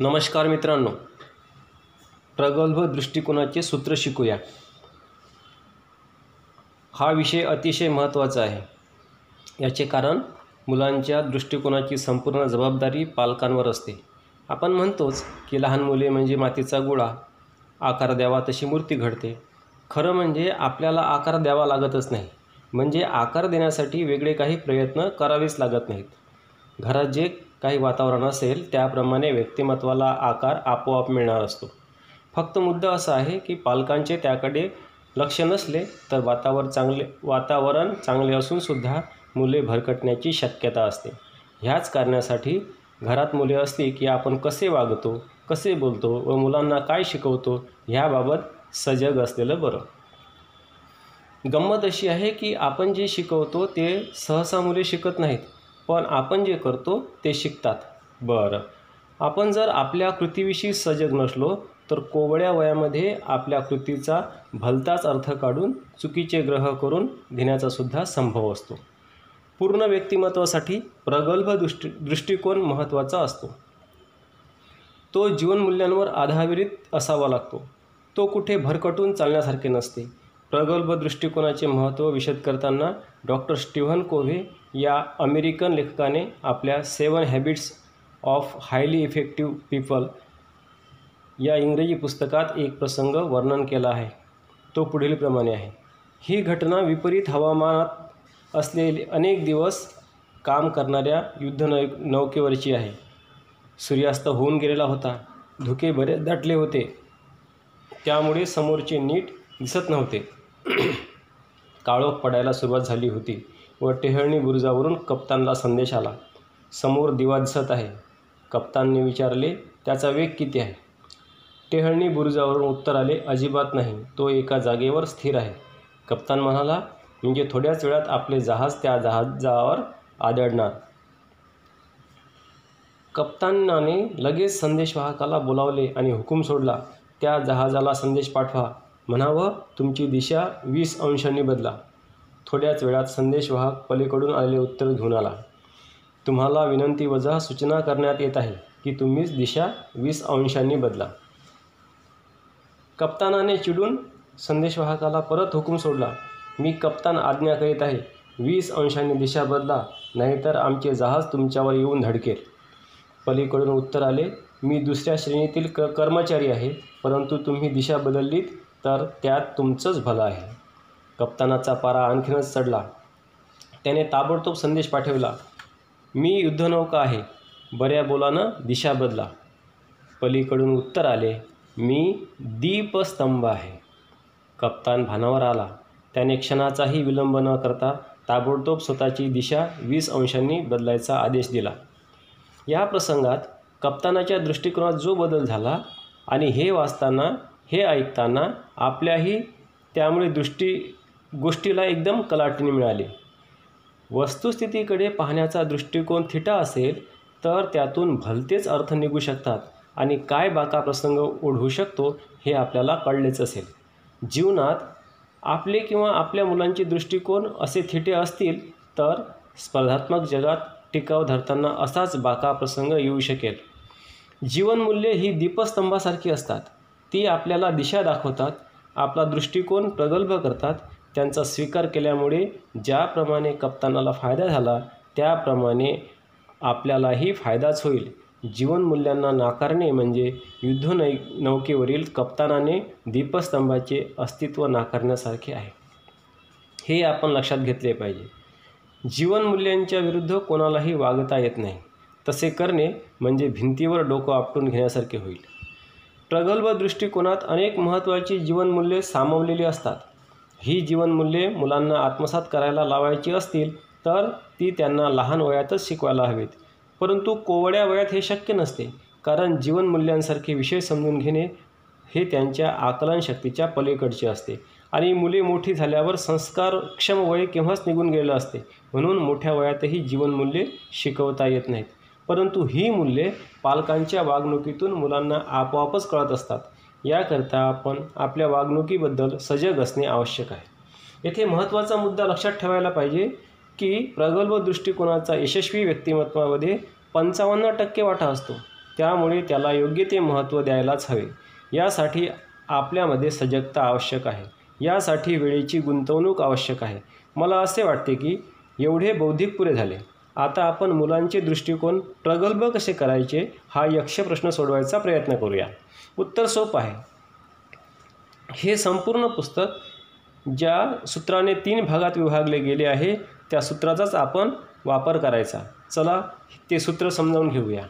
नमस्कार मित्रांनो. प्रगल्भ दृष्टिकोनाचे सूत्र शिकूया. हा विषय अतिशय महत्त्वाचा आहे. याचे कारण मुलांच्या दृष्टिकोनाची संपूर्ण जबाबदारी पालकांवर असते. आपण म्हणतोच की लहान मुले म्हणजे मातीचा गोळा आकार द्यावा तशी मूर्ती घडते. खरं म्हणजे आपल्याला आकार द्यावा लागतच नाही. म्हणजे आकार देण्यासाठी वेगळे काही प्रयत्न करावेच लागत नाहीत. घरात जे काही वातावरण असेल त्याप्रमाणे व्यक्तिमत्वाला आकार आपोआप मिळणार असतो. फक्त मुद्दा असा आहे की पालकांचे त्याकडे लक्ष नसले तर वातावरण चांगले वातावरण चांगले असूनसुद्धा मुले भरकटण्याची शक्यता असते. ह्याच कारणासाठी घरात मुले असली की आपण कसे वागतो कसे बोलतो व मुलांना काय शिकवतो ह्याबाबत सजग असलेलं बरं. गंमत अशी आहे की आपण जे शिकवतो ते सहसा मुले शिकत नाहीत. पण आपण जे करतो ते शिकतात. बरं. आपण जर आपल्या कृतीविषयी सजग नसलो तर कोवळ्या वयामध्ये आपल्या कृतीचा भलताच अर्थ काढून चुकीचे ग्रह करून घेण्याचा सुद्धा संभव असतो. पूर्ण व्यक्तिमत्वासाठी प्रगल्भ दृष्टी दृष्टिकोन महत्त्वाचा असतो. तो जीवनमूल्यांवर आधारित असावा लागतो. तो कुठे भरकटून चालण्यासारखे नसते. प्रगल्भ दृष्टिकोनाचे महत्त्व विशद करताना डॉक्टर स्टीव्हन कोव्हे या अमेरिकन लेखकाने आपल्या seven habits of highly effective people या इंग्रजी पुस्तकात एक प्रसंग वर्णन केला आहे. तो पुढीलप्रमाणे आहे. ही घटना विपरीत हवामानात असलेले अनेक दिवस काम करणाऱ्या युद्ध नौ नौकेवरची आहे. सूर्यास्त होऊन गेलेला होता. धुके बरेच दाटले होते. त्यामुळे समोरचे नीट दिसत नव्हते. काळोख पडायला सुरुवात झाली होती व टेहळणी बुरुजावरून कप्तानला संदेश आला. समोर दिवा दिसत आहे. कप्तानने विचारले त्याचा वेग किती आहे? टेहळणी बुरुजावरून उत्तर आले अजिबात नाही. तो एका जागेवर स्थिर आहे. कप्तान म्हणाला म्हणजे थोड्याच वेळात आपले जहाज त्या जहाजावर आदळणार. कप्तानाने लगेच संदेशवाहकाला बोलावले आणि हुकूम सोडला त्या जहाजाला संदेश पाठवा. म्हणावं तुमची दिशा वीस अंशांनी बदला. थोड्याच वेळात संदेशवाहक पलीकडून आलेले उत्तर घेऊन आला. तुम्हाला विनंती वजा सूचना करण्यात येत आहे की तुम्हीच दिशा वीस अंशांनी बदला. कप्तानाने चिडून संदेशवाहकाला परत हुकूम सोडला. मी कप्तान आज्ञा करीत आहे वीस अंशांनी दिशा बदला नाहीतर आमचे जहाज तुमच्यावर येऊन धडकेल. पलीकडून उत्तर आले मी दुसऱ्या श्रेणीतील क कर्मचारी आहे परंतु तुम्ही दिशा बदललीत तर त्यात तुमचंच भलं आहे. कप्तानाचा पारा आणखीनच चढला त्याने ताबडतोब संदेश पाठवला मी युद्धनौका आहे. बऱ्या बोलानं दिशा बदला. पलीकडून उत्तर आले मी दीपस्तंभ आहे. कप्तान भानावर आला. त्याने क्षणाचाही विलंब न करता ताबडतोब स्वतःची दिशा वीस अंशांनी बदलायचा आदेश दिला. या प्रसंगात कप्तानाच्या दृष्टिकोनात जो बदल झाला आणि हे वाचताना हे ऐकताना आपल्याही त्यामुळे दृष्टी गोष्टीला एकदम कलाटणी मिळाली. वस्तुस्थितीकडे पाहण्याचा दृष्टिकोन थिटा असेल तर त्यातून भलतेच अर्थ निघू शकतात आणि काय बाका प्रसंग ओढवू शकतो हे आपल्याला कळलेच असेल. जीवनात आपले किंवा आपल्या मुलांचे दृष्टिकोन असे थिटे असतील तर स्पर्धात्मक जगात टिकाव धरताना असाच बाका प्रसंग येऊ शकेल. जीवनमूल्ये ही दीपस्तंभासारखी असतात. ती आपल्याला दिशा दाखवतात आपला दृष्टिकोन प्रगल्भ करतात. त्यांचा स्वीकार केल्यामुळे ज्याप्रमाणे कप्तानाला फायदा झाला त्याप्रमाणे आपल्यालाही फायदाच होईल. जीवनमूल्यांना नाकारणे म्हणजे युद्ध नै नौकेवरील कप्तानाने दीपस्तंभाचे अस्तित्व नाकारण्यासारखे आहे. हे आपण लक्षात घेतले पाहिजे. जीवनमूल्यांच्या विरुद्ध कोणालाही वागता येत नाही. तसे करणे म्हणजे भिंतीवर डोकं आपटून घेण्यासारखे होईल. प्रगल्भ दृष्टिकोनात अनेक महत्त्वाची जीवनमूल्ये सामावलेली असतात. ही जीवनमूल्ये मुलांना आत्मसात करायला लावायची असतील तर ती त्यांना लहान वयातच शिकवायला हवेत. परंतु कोवड्या वयात हे शक्य नसते कारण जीवनमूल्यांसारखे विषय समजून घेणे हे त्यांच्या आकलनशक्तीच्या पलीकडचे असते आणि मुले मोठी झाल्यावर संस्कारक्षम वय केव्हाच निघून गेलेलं असते म्हणून मोठ्या वयातही जीवनमूल्ये शिकवता येत नाहीत. परंतु ही मूल्ये पालकांच्या वागणुकीतून मुलांना आपोआपच कळत असतात. याकरता आपण आपल्या वागणुकीबद्दल सजग असणे आवश्यक आहे. येथे महत्त्वाचा मुद्दा लक्षात ठेवायला पाहिजे की प्रगल्भ दृष्टिकोनाचा यशस्वी व्यक्तिमत्वामध्ये पंचावन्न टक्के वाटा असतो. त्यामुळे त्याला योग्य ते महत्त्व द्यायलाच हवे. यासाठी आपल्यामध्ये सजगता आवश्यक आहे. यासाठी वेळेची गुंतवणूक आवश्यक आहे. मला असे वाटते की एवढे बौद्धिक पुरे झाले. आता आपण मुलांचे दृष्टिकोन प्रगल्भ कसे करायचे हा यक्ष प्रश्न सोडवायचा प्रयत्न करूया. उत्तर सोप आहे. हे संपूर्ण पुस्तक ज्या सूत्राने तीन भागात विभागले गेले आहे त्या सूत्राचाच आपण वापर करायचा. चला ते सूत्र समजावून घेऊया.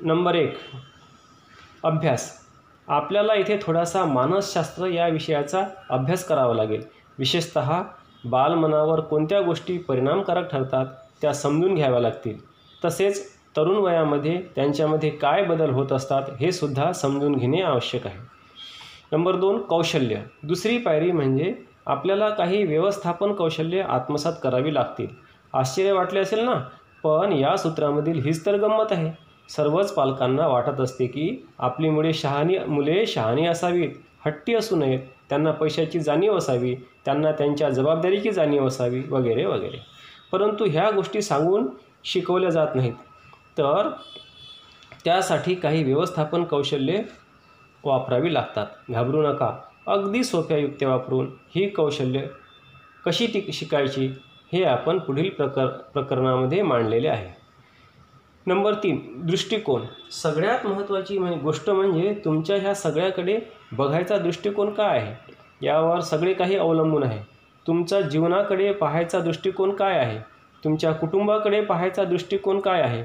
नंबर एक अभ्यास. आपल्याला इथे थोडासा मानसशास्त्र या विषयाचा अभ्यास करावा लागेल. विशेषत बालमनावर कोणत्या गोष्टी परिणामकारक ठरतात त्या समजून घ्याव्या लागतील. तसेच तरुण वयामध्ये त्यांच्यामध्ये काय बदल होत असतात हे सुद्धा समजून घेणे आवश्यक आहे. नंबर दोन कौशल्य. दुसरी पायरी म्हणजे आपल्याला काही व्यवस्थापन कौशल्य आत्मसात करावी लागतील. आश्चर्य वाटले असेल ना? पण या सूत्रामधील हीच तर गंमत आहे. सर्वच पालकांना वाटत असते की आपली मुळे शहाणी मुले शहाणी असावीत हट्टी असू नयेत. त्यांना पैशाची जाणीव असावी त्यांना त्यांच्या जबाबदारीची जाणीव असावी वगैरे वगैरे. परंतु ह्या गोष्टी सांगून शिकवल्या जात नाहीत. तर त्यासाठी काही व्यवस्थापन कौशल्ये वापरावी लागतात. घाबरू नका. अगदी सोप्या युक्त्या वापरून ही कौशल्य कशी टिक शिकायची हे आपण पुढील प्रकर प्रकरणामध्ये मांडलेले आहे. नंबर तीन दृष्टिकोन. सगळ्यात महत्त्वाची म्हणजे गोष्ट म्हणजे तुमच्या ह्या सगळ्याकडे बघायचा दृष्टिकोन काय आहे? यावर सगळे काही अवलंबून आहे. तुमचा जीवनाकडे पाहायचा दृष्टिकोन काय आहे? तुमच्या कुटुंबाकडे पाहायचा दृष्टिकोन काय आहे?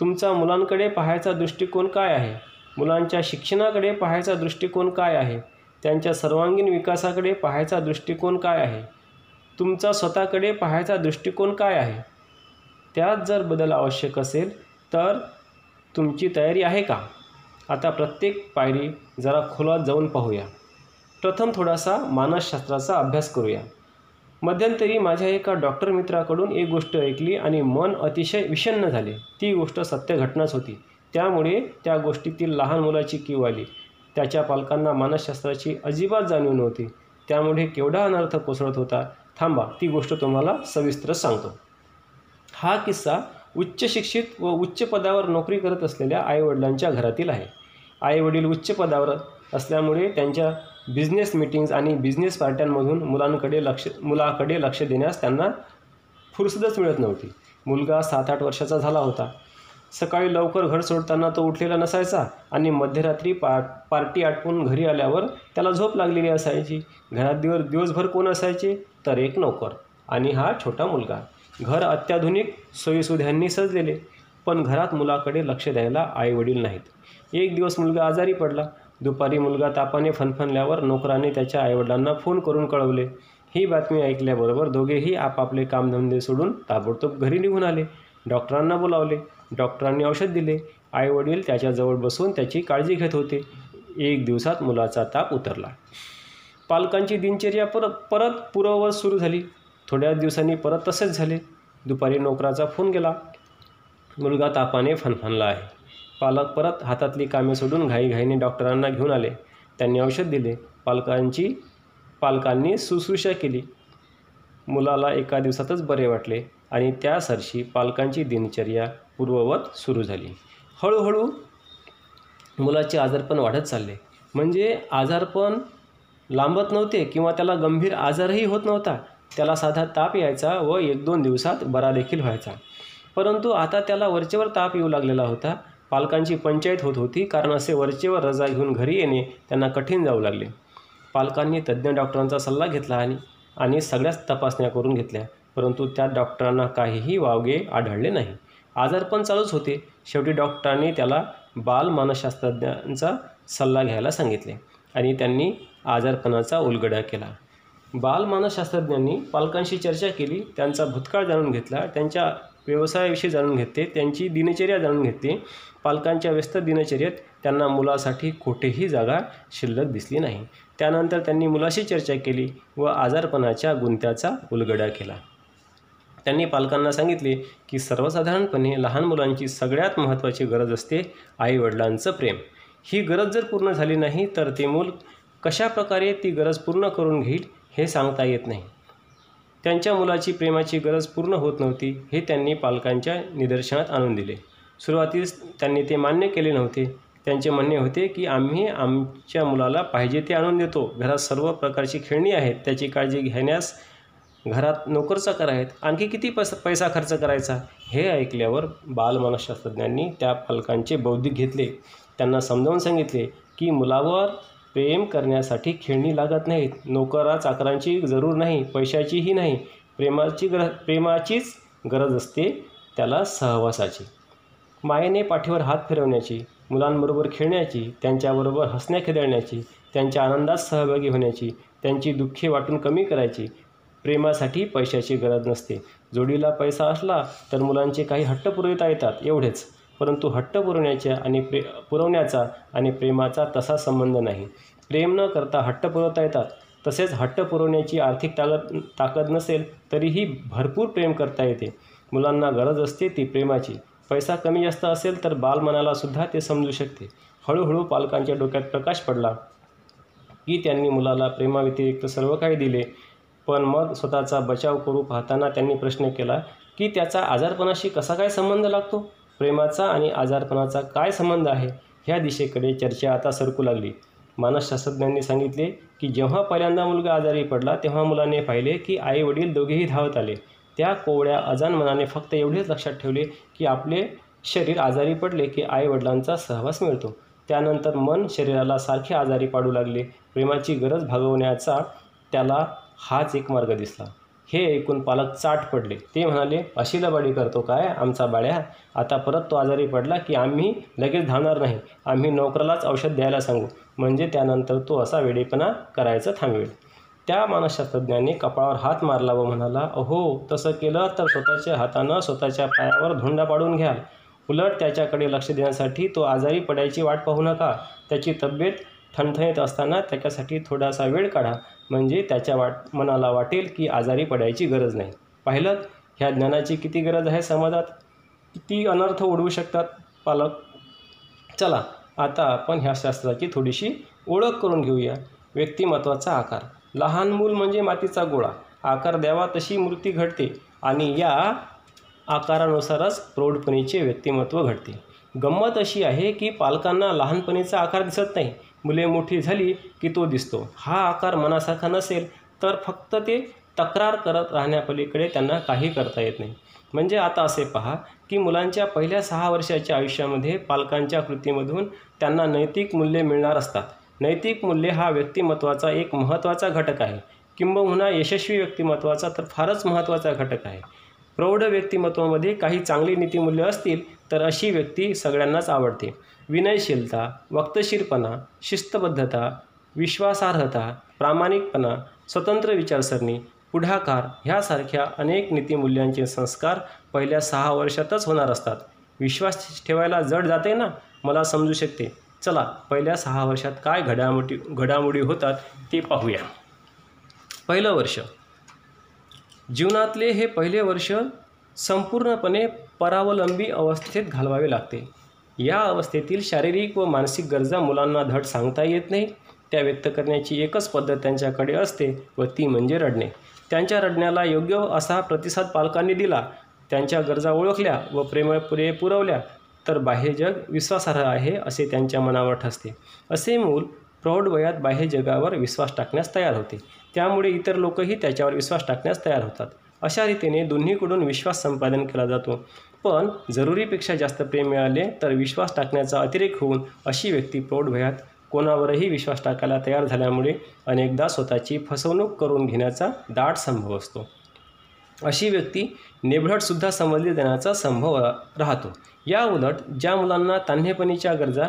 तुमचा मुलांकडे पाहायचा दृष्टिकोन काय आहे? मुलांच्या शिक्षणाकडे पाहायचा दृष्टिकोन काय आहे? त्यांच्या सर्वांगीण विकासाकडे पाहायचा दृष्टिकोन काय आहे? तुमचा स्वतःकडे पाहायचा दृष्टिकोन काय आहे? त्यात जर बदल आवश्यक असेल तर तुमची तयारी आहे का? आता प्रत्येक पायरी जरा खोलात जाऊन पाहूया. प्रथम थोडासा मानसशास्त्राचा अभ्यास करूया. मध्यंतरी माझ्या एका डॉक्टर मित्राकडून एक गोष्ट ऐकली आणि मन अतिशय विषण्ण झाले. ती गोष्ट सत्य घटनाच होती. त्यामुळे त्या गोष्टीतील लहान मुलाची कीव आली. त्याच्या पालकांना मानसशास्त्राची अजिबात जाणीव नव्हती. त्यामुळे केवढा अनर्थ कोसळत होता? थांबा ती गोष्ट तुम्हाला सविस्तर सांगतो. हा किस्सा उच्च शिक्षित व उच्च पदावर नोकरी करत असलेल्या आईवडिलांच्या घरातील आहे. आईवडील उच्च पदावर असल्यामुळे त्यांच्या बिझनेस मीटिंग्ज आणि बिझनेस पार्ट्यांमधून मुलांकडे लक्ष मुलाकडे लक्ष देण्यास त्यांना फुरसदच मिळत नव्हती. मुलगा सात आठ वर्षाचा झाला होता. सकाळी लवकर घर सोडताना तो उठलेला नसायचा आणि मध्यरात्री पा पार्टी आटपून घरी आल्यावर त्याला झोप लागलेली असायची. घरात दिवस दिवसभर कोण असायचे? तर एक नोकर आणि हा छोटा मुलगा. घर अत्याधुनिक सोयीसुध्यांनी सजलेले पण घरात मुलाकडे लक्ष द्यायला आईवडील नाहीत. एक दिवस मुलगा आजारी पडला. दुपारी मुलगा तापाने फनफनल्यावर नोकराने त्याच्या आईवडिलांना फोन करून कळवले. ही बातमी ऐकल्याबरोबर दोघेही आपापले कामधंदे सोडून ताबडतोब घरी निघून आले. डॉक्टरांना बोलावले. डॉक्टरांनी औषध दिले. आईवडील त्याच्याजवळ बसून त्याची काळजी घेत होते. एक दिवसात मुलाचा ताप उतरला. पालकांची दिनचर्या परत परत पूर्ववत सुरू झाली. थोड्याच दिवसांनी परत तसेच झाले. दुपारी नोकराचा फोन गेला. मुलगा तापाने फनफनला आहे. पालक परत हातातली कामे सोडून घाईघाईने डॉक्टरांना घेऊन आले. त्यांनी औषध दिले. पालकांची पालकांनी शुश्रूषा केली. मुलाला एका दिवसातच बरे वाटले आणि त्यासरशी पालकांची दिनचर्या पूर्ववत सुरू झाली. हळूहळू मुलाचे आजारपण वाढत चालले. म्हणजे आजारपण लांबत नव्हते किंवा त्याला गंभीर आजारही होत नव्हता. त्याला साधा ताप यायचा व एक दोन दिवसात बरा देखील व्हायचा. परंतु आता त्याला वरचेवर ताप येऊ लागलेला होता. पालकांची पंचायत होत होती कारण असे वरचेवर रजा घेऊन घरी येणे त्यांना कठीण जाऊ लागले. पालकांनी तज्ज्ञ डॉक्टरांचा सल्ला घेतला आणि आणि सगळ्याच तपासण्या करून घेतल्या परंतु त्या डॉक्टरांना काहीही वावगे आढळले नाही. आजारपण चालूच होते. शेवटी डॉक्टरांनी त्याला बाल मानसशास्त्रज्ञांचा सल्ला घ्यायला सांगितले आणि त्यांनी आजारपणाचा उलगडा केला. बाल मानसशास्त्रज्ञांनी पालकांशी चर्चा केली त्यांचा भूतकाळ जाणून घेतला त्यांच्या व्यवसायाविषयी जाणून घेते त्यांची दिनचर्या जाणून घेते. पालकांच्या व्यस्त दिनचर्येत त्यांना मुलासाठी कुठेही जागा शिल्लक दिसली नाही. त्यानंतर त्यांनी मुलाशी चर्चा केली व आजारपणाच्या गुंत्याचा उलगडा केला. त्यांनी पालकांना सांगितले की सर्वसाधारणपणे लहान मुलांची सगळ्यात महत्त्वाची गरज असते आईवडिलांचं प्रेम. ही गरज जर पूर्ण झाली नाही तर ते मूल कशाप्रकारे ती गरज पूर्ण करून घेईल हे सांगता येत नाही. त्यांच्या मुलाची प्रेमाची गरज पूर्ण होत नव्हती हे त्यांनी पालकांच्या निदर्शनात आणून दिले. सुरुवातीस त्यांनी ते मान्य केले नव्हते. त्यांचे म्हणणे होते की आम्ही आमच्या मुलाला पाहिजे ते आणून देतो. घरात सर्व प्रकारची खेळणी आहेत. त्याची काळजी घेण्यास घरात नोकरचाकर आहेत. आणखी किती पैसा पैसा खर्च करायचा? हे ऐकल्यावर बालमानसशास्त्रज्ञांनी त्या पालकांचे बौद्धिक घेतले. त्यांना समजावून सांगितले की मुलावर प्रेम करण्यासाठी खेळणी लागत नाहीत. नोकरा चाकरांची जरूर नाही पैशाचीही नाही. प्रेमाची गर प्रेमाचीच गरज असते त्याला सहवासाची. मायेने पाठीवर हात फिरवण्याची मुलांबरोबर खेळण्याची त्यांच्याबरोबर हसण्या खेदळण्याची त्यांच्या आनंदात सहभागी होण्याची त्यांची दुःखे वाटून कमी करायची प्रेमासाठी पैशाची गरज नसते. जोडीला पैसा असला तर मुलांचे काही हट्ट पुरविता येतात एवढेच. परंतु हट्ट पुरवण्याच्या आणि प्रे पुरवण्याचा आणि प्रेमाचा तसा संबंध नाही. प्रेम न करता हट्ट पुरवता येतात. तसेच हट्ट पुरवण्याची आर्थिक ताकद ताकद नसेल तरीही भरपूर प्रेम करता येते. मुलांना गरज असते ती प्रेमाची. पैसा कमी जास्त असेल तर बालमनालासुद्धा ते समजू शकते. हळूहळू पालकांच्या डोक्यात प्रकाश पडला की त्यांनी मुलाला प्रेमाव्यतिरिक्त सर्व काही दिले. पण मग स्वतःचा बचाव करू पाहताना त्यांनी प्रश्न केला की त्याचा आजारपणाशी कसा काय संबंध लागतो? प्रेमाचा आणि आजारपणाचा काय संबंध आहे ह्या दिशेकडे चर्चा आता सरकू लागली. मानसशास्त्रज्ञांनी सांगितले की जेव्हा पहिल्यांदा मुलगा आजारी पडला तेव्हा मुलाने पाहिले की आई वडील दोघेही धावत आले. त्या कोवळ्या अजान मनाने फक्त एवढेच लक्षात ठेवले की आपले शरीर आजारी पडले की आईवडिलांचा सहवास मिळतो. त्यानंतर मन शरीराला सारखे आजारी पाडू लागले. प्रेमाची गरज भागवण्याचा त्याला हाच एक मार्ग दिसला. हे ऐकून पालक चाट पडले. ते म्हणाले अशी लबाडी करतो काय आमचा बाळ्या? आता परत तो आजारी पडला की आम्ही लगेच धावणार नाही. आम्ही नोकरालाच औषध द्यायला सांगू. म्हणजे त्यानंतर तो असा वेडेपणा करायचं थांबवेल. त्या मानसशास्त्रज्ञाने कपाळावर हात मारला व म्हणाला अहो तसं केलं तर स्वतःच्या हातानं स्वतःच्या पायावर धोंडा पाडून घ्याल. उलट त्याच्याकडे लक्ष देण्यासाठी तो आजारी पडायची वाट पाहू नका. त्याची तब्येत ठणठणीत असताना त्याच्यासाठी थोडासा वेळ काढा. म्हणजे त्याच्या वाट मनाला वाटेल की आजारी पडायची गरज नाही. पाहिलं ह्या ज्ञानाची किती गरज आहे समाजात? किती अनर्थ ओढवू शकतात पालक. चला आता आपण ह्या शास्त्राची थोडीशी ओळख करून घेऊया. व्यक्तिमत्वाचा आकार. लहान मूल म्हणजे मातीचा गोळा. आकार द्यावा तशी मूर्ती घडते आणि या आकारानुसारच प्रौढपणीचे व्यक्तिमत्व घडते. गंमत अशी आहे की पालकांना लहानपणीचा आकार दिसत नाही. मुले मोठी झाली की तो दिसतो. हा आकार मनासारखा नसेल तर फक्त ते तक्रार करत राहण्यापलीकडे त्यांना काही करता येत नाही. म्हणजे आता असे पहा की मुलांच्या पहिल्या सहा वर्षाच्या आयुष्यामध्ये पालकांच्या कृतीमधून त्यांना नैतिक मूल्ये मिळणार असतात. नैतिक मूल्य हा व्यक्तिमत्वाचा एक महत्त्वाचा घटक आहे. किंबहुना यशस्वी व्यक्तिमत्वाचा तर फारच महत्त्वाचा घटक आहे. प्रौढ व्यक्तिमत्वामध्ये काही चांगली नीतिमूल्य असतील तर अशी व्यक्ती सगळ्यांनाच आवडते. विनयशीलता वक्तशीरपणा शिस्तबद्धता विश्वासार्हता प्रामाणिकपणा स्वतंत्र विचारसरणी पुढाकार ह्यासारख्या अनेक नीतिमूल्यांचे संस्कार पहिल्या सहा वर्षातच होणार असतात. विश्वास ठेवायला जड जाते ना? मला समजू शकते. चला पहिल्या सहा वर्षात काय घडामोडी घडामोडी होतात ते पाहूया. पहिलं वर्ष. जीवनातले हे पहिले वर्ष संपूर्णपणे परावलंबी अवस्थेत घालवावे लागते. या अवस्थेतील शारीरिक व मानसिक गरजा मुलांना धड सांगता येत नाही. त्या व्यक्त करण्याची एकच पद्धत त्यांच्याकडे असते व ती म्हणजे रडणे. त्यांच्या रडण्याला योग्य असा प्रतिसाद पालकांनी दिला. त्यांच्या गरजा ओळखल्या व प्रेमपुरे पुरवल्या तर बाह्य जग विश्वासार्ह आहे असे त्यांच्या मनावर ठसते. असे मूल प्रौढ वयात बाह्य जगावर विश्वास टाकण्यास तयार होते. त्यामुळे इतर लोकही त्याच्यावर विश्वास टाकण्यास तयार होतात. अशा रीतीने दोन्हीकडून विश्वास संपादन केला जातो. पण जरुरीपेक्षा जास्त प्रेम मिळाले तर विश्वास टाकण्याचा अतिरेक होऊन अशी व्यक्ती प्रौढ वयात कोणावरही विश्वास टाकायला तयार झाल्यामुळे अनेकदा स्वतःची फसवणूक करून घेण्याचा दाट संभव असतो. अशी व्यक्ती नेबढटसुद्धा समजली देण्याचा संभव राहतो. या उलट ज्या मुलांना तान्हेपणीच्या गरजा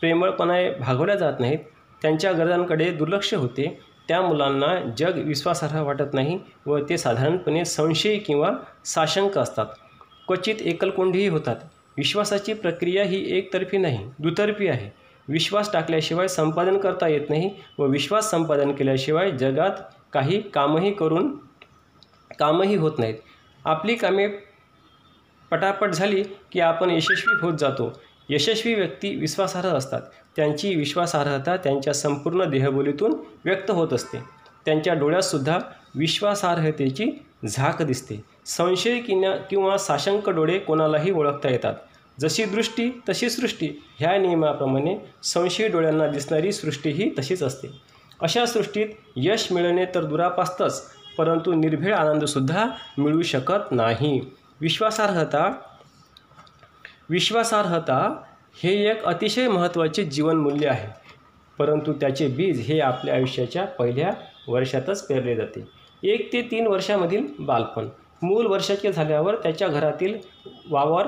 प्रेमळपणाने भागवल्या जात नाहीत त्यांच्या गरजांकडे दुर्लक्ष होते त्या मुलांना जग विश्वासार्ह वाटत नाही व ते साधारणपणे संशयी किंवा साशंक असतात. क्वचित एकलकोंडीही होतात. विश्वासाची प्रक्रिया ही एकतर्फी नाही दुतर्फी आहे. विश्वास टाकल्याशिवाय संपादन करता येत नाही व विश्वास संपादन केल्याशिवाय जगात काही कामही करून कामही होत नाहीत. आपली कामे पटापट झाली की आपण यशस्वी होत जातो. यशस्वी व्यक्ती विश्वासार्ह असतात. त्यांची विश्वासार्हता त्यांच्या संपूर्ण देहबोलीतून व्यक्त होत असते. त्यांच्या डोळ्यातसुद्धा विश्वासार्हतेची झाक दिसते. संशय किंवा किंवा साशंक डोळे कोणालाही ओळखता येतात. जशी दृष्टी तशी सृष्टी ह्या नियमाप्रमाणे संशयी डोळ्यांना दिसणारी सृष्टीही तशीच असते. अशा सृष्टीत यश मिळणे तर दुरापास्तच परंतु निर्भीड आनंदसुद्धा मिळू शकत नाही. विश्वासार्हता विश्वासार्हता हे एक अतिशय महत्त्वाचे जीवनमूल्य आहे परंतु त्याचे बीज हे आपल्या आयुष्याच्या पहिल्या वर्षातच पेरले जाते. एक ते तीन वर्षामधील बालपण. मूल वर्षाचे झाल्यावर त्याच्या घरातील वावर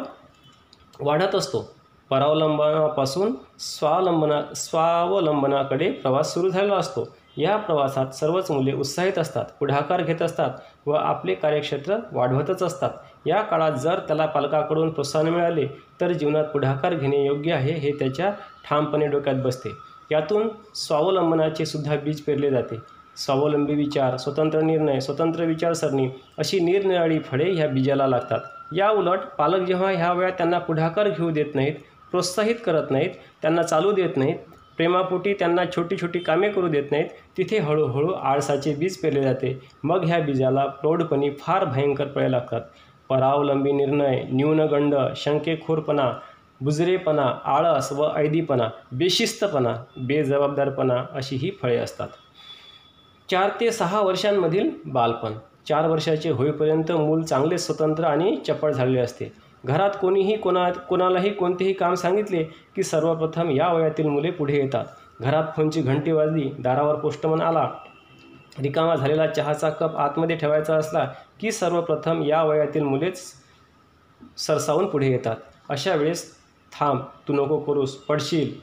वाढत असतो. परावलंबनापासून स्वावलंबना स्वावलंबनाकडे प्रवास सुरू झालेला असतो. या प्रवासात सर्वच मुले उत्साहित असतात पुढाकार घेत असतात व आपले कार्यक्षेत्र वाढवतच असतात. या काळात जर त्याला पालकाकडून प्रोत्साहन मिळाले तर जीवनात पुढाकार घेणे योग्य आहे हे त्याच्या ठामपणे डोक्यात बसते. यातून स्वावलंबनाचे सुद्धा बीज पेरले जाते. स्वावलंबी विचार स्वतंत्र निर्णय स्वतंत्र विचारसरणी अशी निरनिराळी फळे ह्या बीजाला लागतात. या उलट पालक जेव्हा ह्या वेळा त्यांना पुढाकार घेऊ देत नाहीत प्रोत्साहित करत नाहीत त्यांना चालू देत नाहीत प्रेमापोटी त्यांना छोटी छोटी कामे करू देत नाहीत तिथे हळूहळू आळसाचे बीज पेरले जाते. मग ह्या बीजाला प्रौढपणी फार भयंकर फळे लागतात. परावलंबी निर्णय न्यूनगंड शंकेखोरपणा बुजरेपणा आळस व ऐदीपणा बेशिस्तपणा बेजबाबदारपणा अशी ही फळे असतात. चार ते सहा वर्षांमधील बालपण. चार वर्षाचे होईपर्यंत मूल चांगले स्वतंत्र आणि चपळ झालेले असते. घरात कोणीही कोणा कोणालाही कोणतेही काम सांगितले की सर्वप्रथम या वयातील मुले पुढे येतात. घरात फोनची घंटी वाजली दारावर पोस्टमन आला. रिकामा झालेला चहाचा कप आतमध्ये ठेवायचा असला की सर्वप्रथम या वयातील मुलेच सरसावून पुढे येतात. अशा वेळेस थांब तू नको करूस पडशील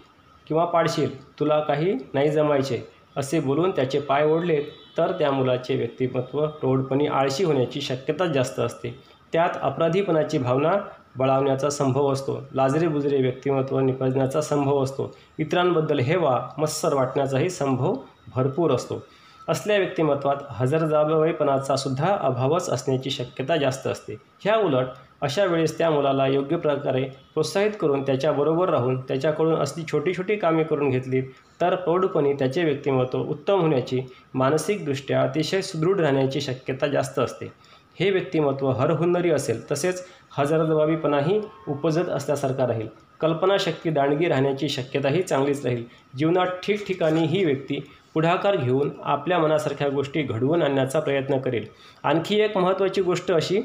किंवा पाडशील तुला काही नाही जमायचे. असे बोलून त्याचे पाय ओढले तर त्या मुलाचे व्यक्तिमत्व प्रौढपणी आळशी होण्याची शक्यता जास्त असते. त्यात अपराधीपणाची भावना बळावण्याचा संभव असतो. लाजरे बुजरे व्यक्तिमत्व निपजण्याचा संभव असतो. इतरांबद्दल हेवा मत्सर वाटण्याचाही संभव भरपूर असतो. असल्या व्यक्तिमत्वात हजरजाबाईपणाचा सुद्धा अभावच असण्याची शक्यता जास्त असते. ह्या उलट अशा वेळेस त्या मुलाला योग्य प्रकारे प्रोत्साहित करून त्याच्याबरोबर राहून त्याच्याकडून असली छोटी छोटी कामे करून घेतली तर प्रौढपणी त्याचे व्यक्तिमत्व उत्तम होण्याची मानसिकदृष्ट्या अतिशय सुदृढ राहण्याची शक्यता जास्त असते. हे व्यक्तिमत्व हरहुन्नरी असेल तसेच हजरजबाबीपणाही उपजत असल्यासारखा राहील. कल्पनाशक्ती दांडगी राहण्याची शक्यताही चांगलीच राहील. जीवनात ठिकठिकाणी ही व्यक्ती पुढाकार घेऊन आपल्या मनासारख्या गोष्टी घडवून आणण्याचा प्रयत्न करेल. आणखी एक महत्त्वाची गोष्ट अशी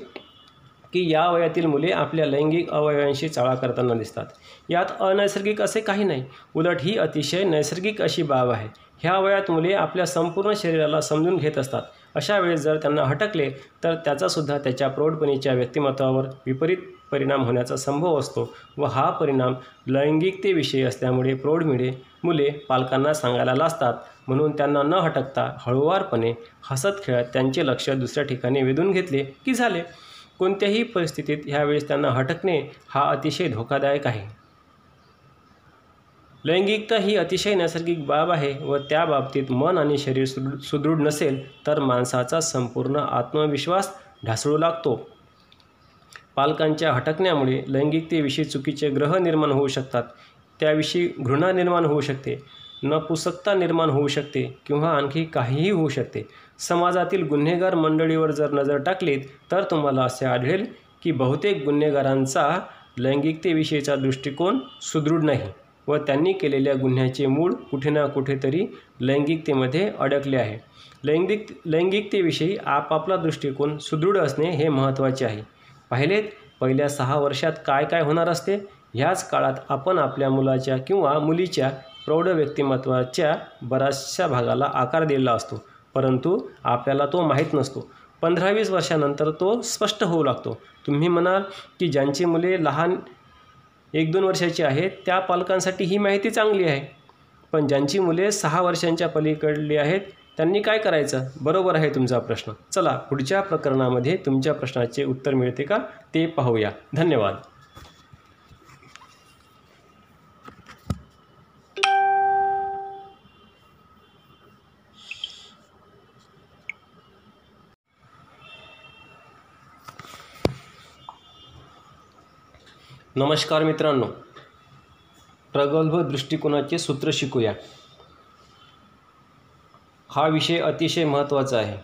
की या वयातील मुले आपल्या लैंगिक अवयवांशी चाळा करताना दिसतात. यात अनैसर्गिक असे काही नाही. उलट ही अतिशय नैसर्गिक अशी बाब आहे. ह्या वयात मुले आपल्या संपूर्ण शरीराला समजून घेत असतात. अशा वेळेस जर त्यांना हटकले तर त्याचासुद्धा त्याच्या प्रौढपणीच्या व्यक्तिमत्वावर विपरीत परिणाम होण्याचा संभव असतो व हा परिणाम लैंगिकतेविषयी असल्यामुळे प्रौढ मिळे मुले पालकांना सांगायला लाजतात. म्हणून त्यांना न हटकता हळूवारपणे हसत खेळत त्यांचे लक्ष दुसऱ्या ठिकाणी वेधून घेतले की झाले. कोणत्याही परिस्थितीत ह्यावेळेस त्यांना हटकणे हा अतिशय धोकादायक आहे. लैंगिकता ही अतिशय नैसर्गिक बाब आहे व त्या बाबतीत मन आणि शरीर सुदृढ सुदृढ नसेल तर माणसाचा संपूर्ण आत्मविश्वास ढासळू लागतो. पालकांच्या हटकण्यामुळे लैंगिकतेविषयी चुकीचे ग्रह निर्माण होऊ शकतात. त्याविषयी घृणा निर्माण होऊ शकते. नपुसकता निर्माण होऊ शकते किंवा आणखी काहीही होऊ शकते. समाजातील गुन्हेगार मंडळीवर जर नजर टाकलीत तर तुम्हाला असे आढळेल की बहुतेक गुन्हेगारांचा लैंगिकतेविषयीचा दृष्टिकोन सुदृढ नाही व त्यांनी केलेल्या गुन्ह्याचे मूळ कुठे ना कुठेतरी लैंगिकतेमध्ये अडकले आहे. लैंगिक लैंगिकतेविषयी आपापला दृष्टिकोन सुदृढ असणे हे महत्त्वाचे आहे. पाहिलेत पहिल्या सहा वर्षात काय काय होणार असते? ह्याच काळात आपण आपल्या मुलाच्या किंवा मुलीच्या प्रौढ व्यक्तिमत्वाच्या बऱ्याचशा भागाला आकार दिलेला असतो. परंतु आपल्याला तो माहीत नसतो. पंधरा वीस वर्षानंतर तो स्पष्ट होऊ लागतो. तुम्ही म्हणाल की ज्यांची मुले लहान एक दोन वर्षाची आहेत त्या पालकांसाठी ही माहिती चांगली आहे. पण ज्यांची मुले सहा वर्षांच्या पलीकडली आहेत त्यांनी काय करायचं? बरोबर आहे तुमचा प्रश्न. चला पुढच्या प्रकरणामध्ये तुमच्या प्रश्नाचे उत्तर मिळते का? ते पाहूया. धन्यवाद. नमस्कार मित्रांनो. प्रगल्भ दृष्टिकोनाचे सूत्र शिकूया. हा विषय अतिशय महत्त्वाचा आहे.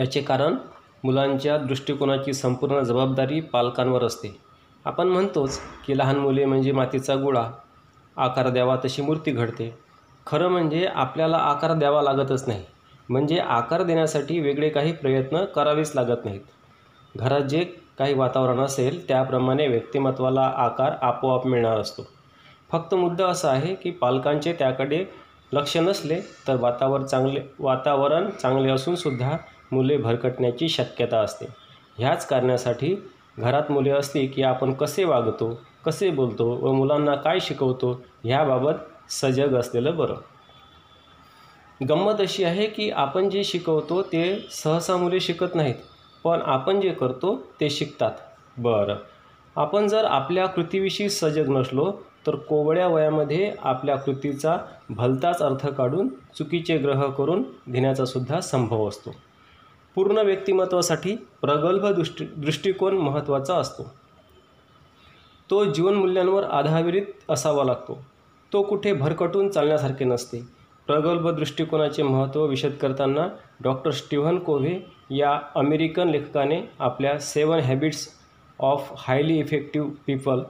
याचे कारण मुलांच्या दृष्टिकोनाची संपूर्ण जबाबदारी पालकांवर असते. आपण म्हणतोच की लहान मुले म्हणजे मातीचा गोळा आकार द्यावा तशी मूर्ती घडते. खरं म्हणजे आपल्याला आकार द्यावा लागतच नाही. म्हणजे आकार देण्यासाठी वेगळे काही प्रयत्न करावेच लागत नाहीत. घरात जे काही वातावरण असेल त्याप्रमाणे व्यक्तिमत्वाला आकार आपोआप मिळणार असतो. फक्त मुद्दा असा आहे की पालकांचे त्याकडे लक्ष नसले तर वातावरण चांगले वातावरण चांगले असूनसुद्धा मुले भरकटण्याची शक्यता असते. ह्याच कारणासाठी घरात मुले असती की आपण कसे वागतो कसे बोलतो व मुलांना काय शिकवतो ह्याबाबत सजग असलेलं बरं. गंमत अशी आहे की आपण जे शिकवतो ते सहसा मुले शिकत नाहीत. पण आपण जे करतो ते शिकतात. बरं. आपण जर आपल्या कृतीविषयी सजग नसलो तर कोवळ्या वयामध्ये आपल्या कृतीचा भलताच अर्थ काढून चुकीचे ग्रह करून घेण्याचा सुद्धा संभव असतो. पूर्ण व्यक्तिमत्वासाठी प्रगल्भ दृष्टी दृष्टिकोन महत्त्वाचा असतो. तो जीवनमूल्यांवर आधारित असावा लागतो. तो कुठे भरकटून चालण्यासारखे नसते. प्रगल्भ दृष्टिकोनाचे महत्त्व विशद करताना डॉक्टर स्टीव्हन कोव्हे या अमेरिकन लेखकाने आपल्या seven habits of highly effective people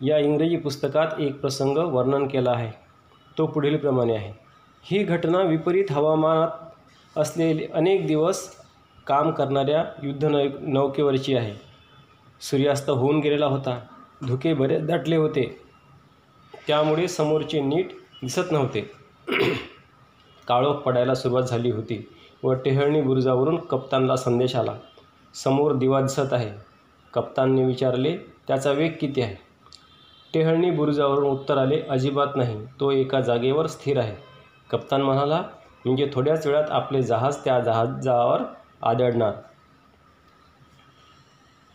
या इंग्रजी पुस्तकात एक प्रसंग वर्णन केला आहे. तो पुढीलप्रमाणे आहे. ही घटना विपरीत हवामानात असलेले अनेक दिवस काम करणाऱ्या युद्ध नौ नौकेवरची आहे. सूर्यास्त होऊन गेलेला होता. धुके बरेच दाटले होते. त्यामुळे समोरचे नीट दिसत नव्हते. काळोख पडायला सुरुवात झाली होती व टेहळणी बुरुजावरून कप्तानला संदेश आला. समोर दिवा दिसत आहे. कप्तानने विचारले त्याचा वेग किती आहे? टेहळणी बुरुजावरून उत्तर आले अजिबात नाही. तो एका जागेवर स्थिर आहे. कप्तान म्हणाला म्हणजे थोड्याच वेळात आपले जहाज त्या जहाजावर आदळणार.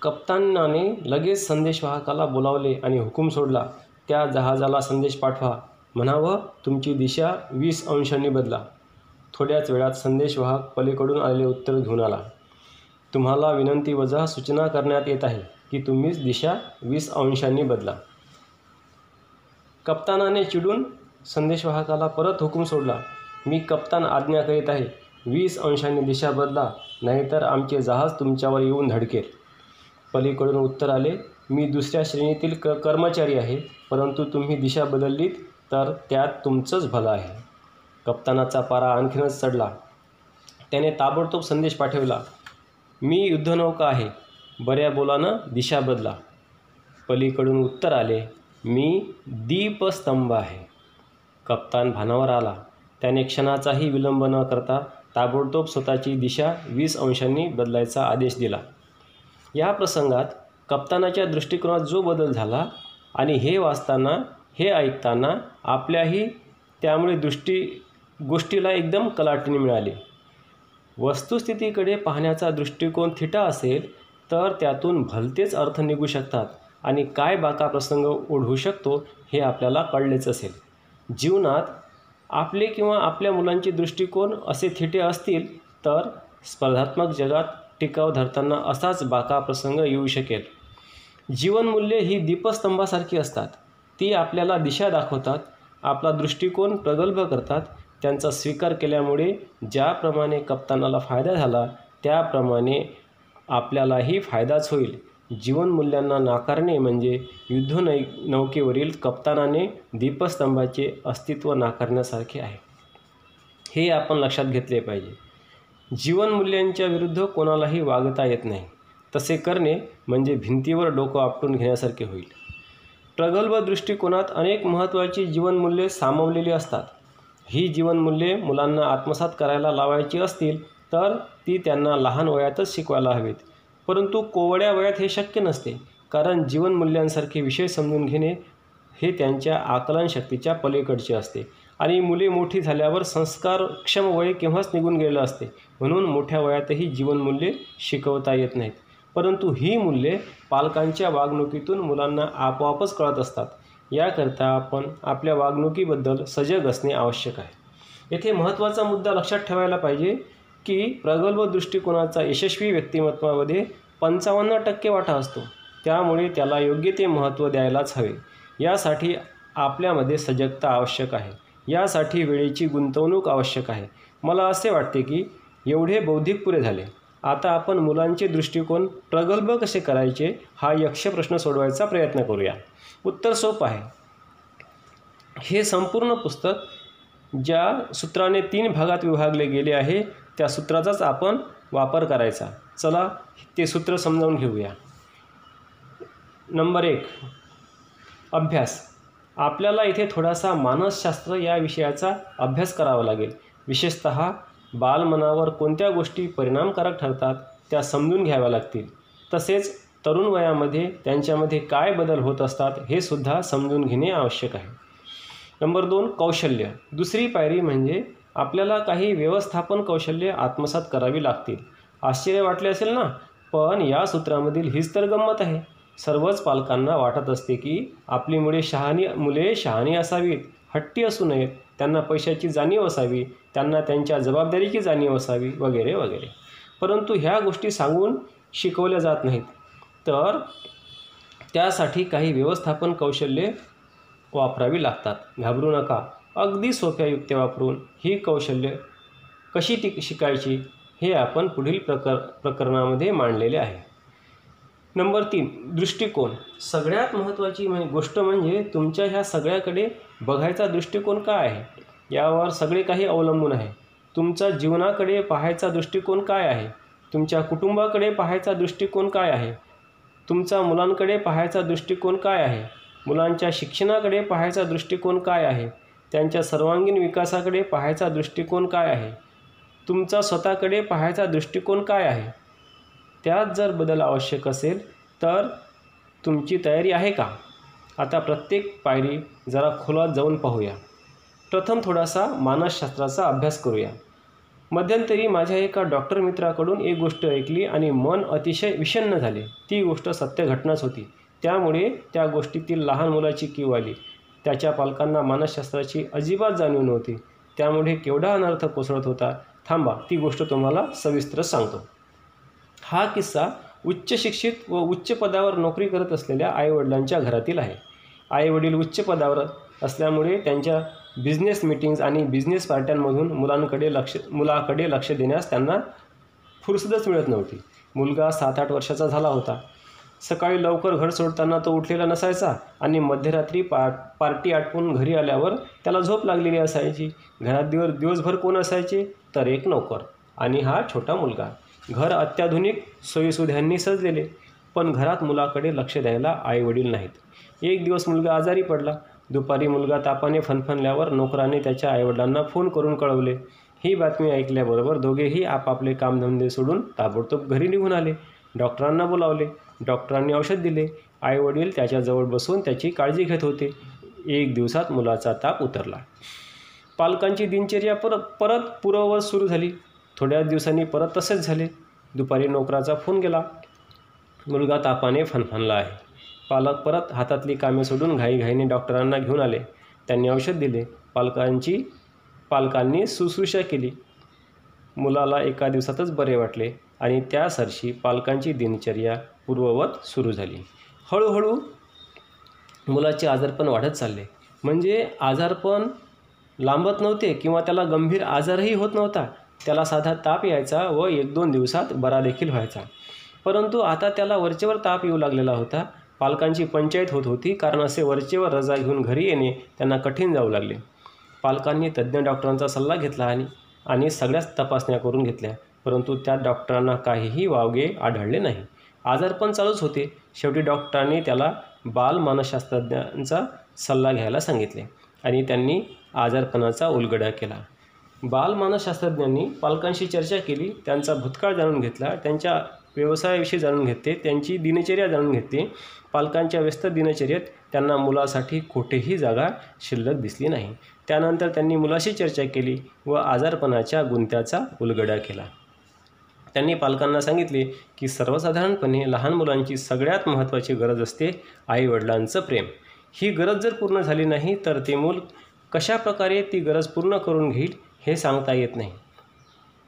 कप्तानाने लगेच संदेशवाहकाला बोलावले आणि हुकूम सोडला त्या जहाजाला संदेश पाठवा. म्हणावं तुमची दिशा वीस अंशांनी बदला. थोड्याच वेळात संदेशवाहक पलीकडून आलेले उत्तर घेऊन आला. तुम्हाला विनंती वजा सूचना करण्यात येत आहे की तुम्हीच दिशा वीस अंशांनी बदला. कप्तानाने चिडून संदेशवाहकाला परत हुकूम सोडला. मी कप्तान आज्ञा करीत आहे वीस अंशांनी दिशा बदला नाहीतर आमचे जहाज तुमच्यावर येऊन धडकेल. पलीकडून उत्तर आले मी दुसऱ्या श्रेणीतील क कर्मचारी आहे परंतु तुम्ही दिशा बदललीत तर त्यात तुमचंच भलं आहे. कप्तानाचा पारा आणखीनच चढला. त्याने ताबडतोब संदेश पाठवला मी युद्धनौका आहे. बऱ्या बोलानं दिशा बदला. पलीकडून उत्तर आले मी दीपस्तंभ आहे. कप्तान भानावर आला. त्याने क्षणाचाही विलंब न करता ताबडतोब स्वतःची दिशा वीस अंशांनी बदलायचा आदेश दिला. या प्रसंगात कप्तानाच्या दृष्टिकोनात जो बदल झाला आणि हे वाचताना हे ऐकताना आपल्याही त्यामुळे दृष्टी गोष्टीला एकदम कलाटणी मिळाली. वस्तुस्थितीकडे पाहण्याचा दृष्टिकोन थिटा असेल तर त्यातून भलतेच अर्थ निघू शकतात आणि काय बाका प्रसंग ओढवू शकतो हे आपल्याला कळलेच असेल. जीवनात आपले किंवा आपल्या मुलांचे दृष्टिकोन असे थिटे असतील तर स्पर्धात्मक जगात टिकाव धरताना असाच बाका प्रसंग येऊ शकेल. जीवनमूल्ये ही दीपस्तंभासारखी असतात. ती आपल्याला दिशा दाखवतात आपला दृष्टिकोन प्रगल्भ करतात. त्यांचा स्वीकार केल्यामुळे ज्याप्रमाणे कप्तानाला फायदा झाला त्याप्रमाणे आपल्यालाही फायदाच होईल. जीवनमूल्यांना नाकारणे म्हणजे युद्ध नै नौकेवरील कप्तानाने दीपस्तंभाचे अस्तित्व नाकारण्यासारखे आहे. हे आपण लक्षात घेतले पाहिजे. जीवनमूल्यांच्या विरुद्ध कोणालाही वागता येत नाही. तसे करणे म्हणजे भिंतीवर डोकं आपटून घेण्यासारखे होईल. प्रगल्भ दृष्टिकोनात अनेक महत्त्वाची जीवनमूल्ये सामावलेली असतात. ही जीवनमूल्ये मुलांना आत्मसात करायला लावायची असतील तर ती त्यांना लहान वयातच शिकवायला हवीत. परंतु कोवड्या वयात हे शक्य नसते कारण जीवनमूल्यांसारखे विषय समजून घेणे हे त्यांच्या आकलनशक्तीच्या पलीकडचे असते आणि मुले मोठी झाल्यावर संस्कारक्षम वय केव्हाच निघून गेलेलं असते म्हणून मोठ्या वयातही जीवनमूल्ये शिकवता येत नाहीत. परंतु ही मूल्ये पालकांच्या वागणुकीतून मुलांना आपोआपच कळत असतात. याकरता आपण आपल्या वागणुकीबद्दल सजग असणे आवश्यक आहे. येथे महत्त्वाचा मुद्दा लक्षात ठेवायला पाहिजे की प्रगल्भ दृष्टिकोनाचा यशस्वी व्यक्तिमत्वामध्ये पंचावन्न टक्के वाटा असतो. त्यामुळे त्याला योग्य ते महत्त्व द्यायलाच हवे. यासाठी आपल्यामध्ये सजगता आवश्यक आहे. यासाठी वेळेची गुंतवणूक आवश्यक आहे. मला असे वाटते की एवढे बौद्धिक पुरे झाले. आता आपण मुलांचे दृष्टिकोन प्रगल्भ कसे करायचे हा यक्ष प्रश्न सोडवायचा प्रयत्न करूया. उत्तर सोपं आहे. हे संपूर्ण पुस्तक ज्या सूत्राने तीन भागात विभागले गेले आहे त्या सूत्राचाच आपण वापर करायचा. चला ते सूत्र समजावून घेऊया. नंबर एक. अभ्यास. आपल्याला इथे थोडासा मानसशास्त्र या विषयाचा अभ्यास करावा लागेल. विशेषत बालमनावर कोणत्या गोष्टी परिणामकारक ठरतात त्या समजून घ्याव्या लागतील. तसेच तरुण वयामध्ये त्यांच्यामध्ये काय बदल होत असतात हे सुद्धा समजून घेणे आवश्यक आहे. नंबर दोन कौशल्य. दुसरी पायरी म्हणजे आपल्याला काही व्यवस्थापन कौशल्य आत्मसात करावी लागतील. आश्चर्य वाटले असेल ना? पण या सूत्रामधील हीच तर गंमत आहे. सर्वच पालकांना वाटत असते की आपली मुळे शहाणी मुले शहाणी असावीत. हट्टी असू नयेत त्यांना पैशाची जाणीव असावी त्यांना त्यांच्या जबाबदारीची जाणीव असावी वगैरे वगैरे. परंतु ह्या गोष्टी सांगून शिकवल्या जात नाहीत. तर त्यासाठी काही व्यवस्थापन कौशल्ये वापरावी लागतात. घाबरू नका. अगदी सोप्या युक्त्या वापरून ही कौशल्य कशी टिक शिकायची हे आपण पुढील प्रकर प्रकरणामध्ये मांडलेले आहे. नंबर तीन दृष्टिकोन. सगळ्यात महत्त्वाची म्हणजे गोष्ट म्हणजे तुमच्या ह्या सगळ्याकडे बघायचा दृष्टिकोन काय आहे? यावर सगळे काही अवलंबून आहे. तुमचा जीवनाकडे पाहायचा दृष्टिकोन काय आहे? तुमच्या कुटुंबाकडे पाहायचा दृष्टिकोन काय आहे? तुमचा मुलांकडे पाहायचा दृष्टिकोन काय आहे? मुलांच्या शिक्षणाकडे पाहायचा दृष्टिकोन काय आहे? त्यांच्या सर्वांगीण विकासाकडे पाहायचा दृष्टिकोन काय आहे? तुमचा स्वतःकडे पाहायचा दृष्टिकोन काय आहे? त्यात जर बदल आवश्यक असेल तर तुमची तयारी आहे का? आता प्रत्येक पायरी जरा खोलात जाऊन पाहूया. प्रथम थोडासा मानसशास्त्राचा अभ्यास करूया. मध्यंतरी माझ्या एका डॉक्टर मित्राकडून एक गोष्ट ऐकली आणि मन अतिशय विषण्ण झाले. ती गोष्ट सत्य घटनाच होती. त्यामुळे त्या गोष्टीतील लहान मुलाची कीव आली. त्याच्या पालकांना मानसशास्त्राची अजिबात जाणीव नव्हती. त्यामुळे केवढा अनर्थ कोसळत होता? थांबा ती गोष्ट तुम्हाला सविस्तर सांगतो. हा किस्सा उच्च शिक्षित व उच्च पदावर नोकरी करत असलेल्या आईवडिलांच्या घरातील आहे. आईवडील उच्च पदावर असल्यामुळे त्यांच्या बिझनेस मीटिंग्ज आणि बिझनेस पार्ट्यांमधून मुलांकडे लक्ष मुलाकडे लक्ष देण्यास त्यांना फुरसतच मिळत नव्हती. मुलगा सात आठ वर्षाचा झाला होता. सकाळी लवकर घर सोडताना तो उठलेला नसायचा आणि मध्यरात्री पा पार्टी आटपून घरी आल्यावर त्याला झोप लागलेली असायची. घरात दिवस दिवसभर कोण असायचे? तर एक नोकर आणि हा छोटा मुलगा. घर अत्याधुनिक सोयीसुध्यांनी सजलेले पण घरात मुलाकडे लक्ष द्यायला आईवडील नाहीत. एक दिवस मुलगा आजारी पडला. दुपारी मुलगा तापाने फनफनल्यावर नोकराने त्याच्या आईवडिलांना फोन करून कळवले. ही बातमी ऐकल्याबरोबर दोघेही आपापले कामधंदे सोडून ताबडतोब घरी निघून आले. डॉक्टरांना बोलावले. डॉक्टरांनी औषध दिले. आईवडील त्याच्याजवळ बसून त्याची काळजी घेत होते. एक दिवसात मुलाचा ताप उतरला. पालकांची दिनचर्या परत परत पूर्ववत सुरू झाली. थोड्याच दिवसांनी परत तसेच झाले. दुपारी नोकराचा फोन गेला. मुलगा तापाने फनफनला आहे. पालक परत हातातली कामे सोडून घाईघाईने डॉक्टरांना घेऊन आले. त्यांनी औषध दिले. पालकांची पालकांनी शुश्रूषा केली. मुलाला एका दिवसातच बरे वाटले आणि त्या सरशी पालकांची दिनचर्या पूर्ववत सुरू झाली. हळूहळू मुलाचे आजारपण वाढत चालले. म्हणजे आजारपण लांबत नव्हते किंवा त्याला गंभीर आजारही होत नव्हता. त्याला साधा ताप यायचा व एक दोन दिवसात बरा देखील व्हायचा. परंतु आता त्याला वरचेवर ताप येऊ लागलेला होता. पालकांची पंचायत होत होती कारण असे वरचेवर रजा घेऊन घरी येणे त्यांना कठीण जाऊ लागले. पालकांनी तज्ज्ञ डॉक्टरांचा सल्ला घेतला आणि आणि सगळ्याच तपासण्या करून घेतल्या परंतु त्या डॉक्टरांना काहीही वावगे आढळले नाही. आजारपण चालूच होते. शेवटी डॉक्टरांनी त्याला बालमानसशास्त्रज्ञांचा सल्ला घ्यायला सांगितले आणि त्यांनी आजारपणाचा उलगडा केला. बालमानसशास्त्रज्ञांनी पालकांशी चर्चा केली त्यांचा भूतकाळ जाणून घेतला त्यांच्या व्यवसायाविषयी जाणून घेतले त्यांची दिनचर्या जाणून घेतली. पालकांच्या व्यस्त दिनचर्येत त्यांना मुलासाठी कुठेही जागा शिल्लक दिसली नाही. त्यानंतर त्यांनी मुलाशी चर्चा केली व आजारपणाच्या गुंत्याचा उलगडा केला. त्यांनी पालकांना सांगितले की सर्वसाधारणपणे लहान मुलांची सगळ्यात महत्त्वाची गरज असते आईवडिलांचं प्रेम. ही गरज जर पूर्ण झाली नाही तर ते मूल कशा प्रकारे ती गरज पूर्ण करून घेईल? हे सांगता येत नाही.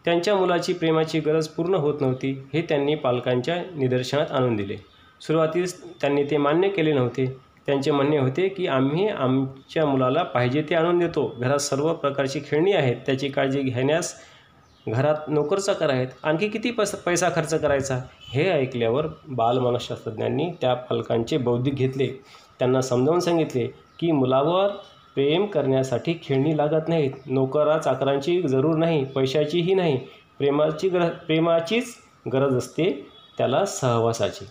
त्यांच्या मुलाची प्रेमाची गरज पूर्ण होत नव्हती हे त्यांनी पालकांच्या निदर्शनात आणून दिले. सुरुवातीस त्यांनी ते मान्य केले नव्हते. त्यांचे म्हणणे होते की आम्ही आमच्या मुलाला पाहिजे ते आणून देतो. घरात सर्व प्रकारची खेळणी आहेत. त्याची काळजी घेण्यास घरात नोकरचाकर आहेत. आणखी किती पैस पैसा खर्च करायचा? हे ऐकल्यावर बालमानसशास्त्रज्ञांनी त्या पालकांचे बौद्धिक घेतले. त्यांना समजावून सांगितले की मुलावर प्रेम करण्यासाठी खेळणी लागत नाहीत. नोकरा चाकरांची जरूर नाही पैशाचीही नाही. प्रेमाची गर प्रेमाचीच गरज असते त्याला सहवासाची.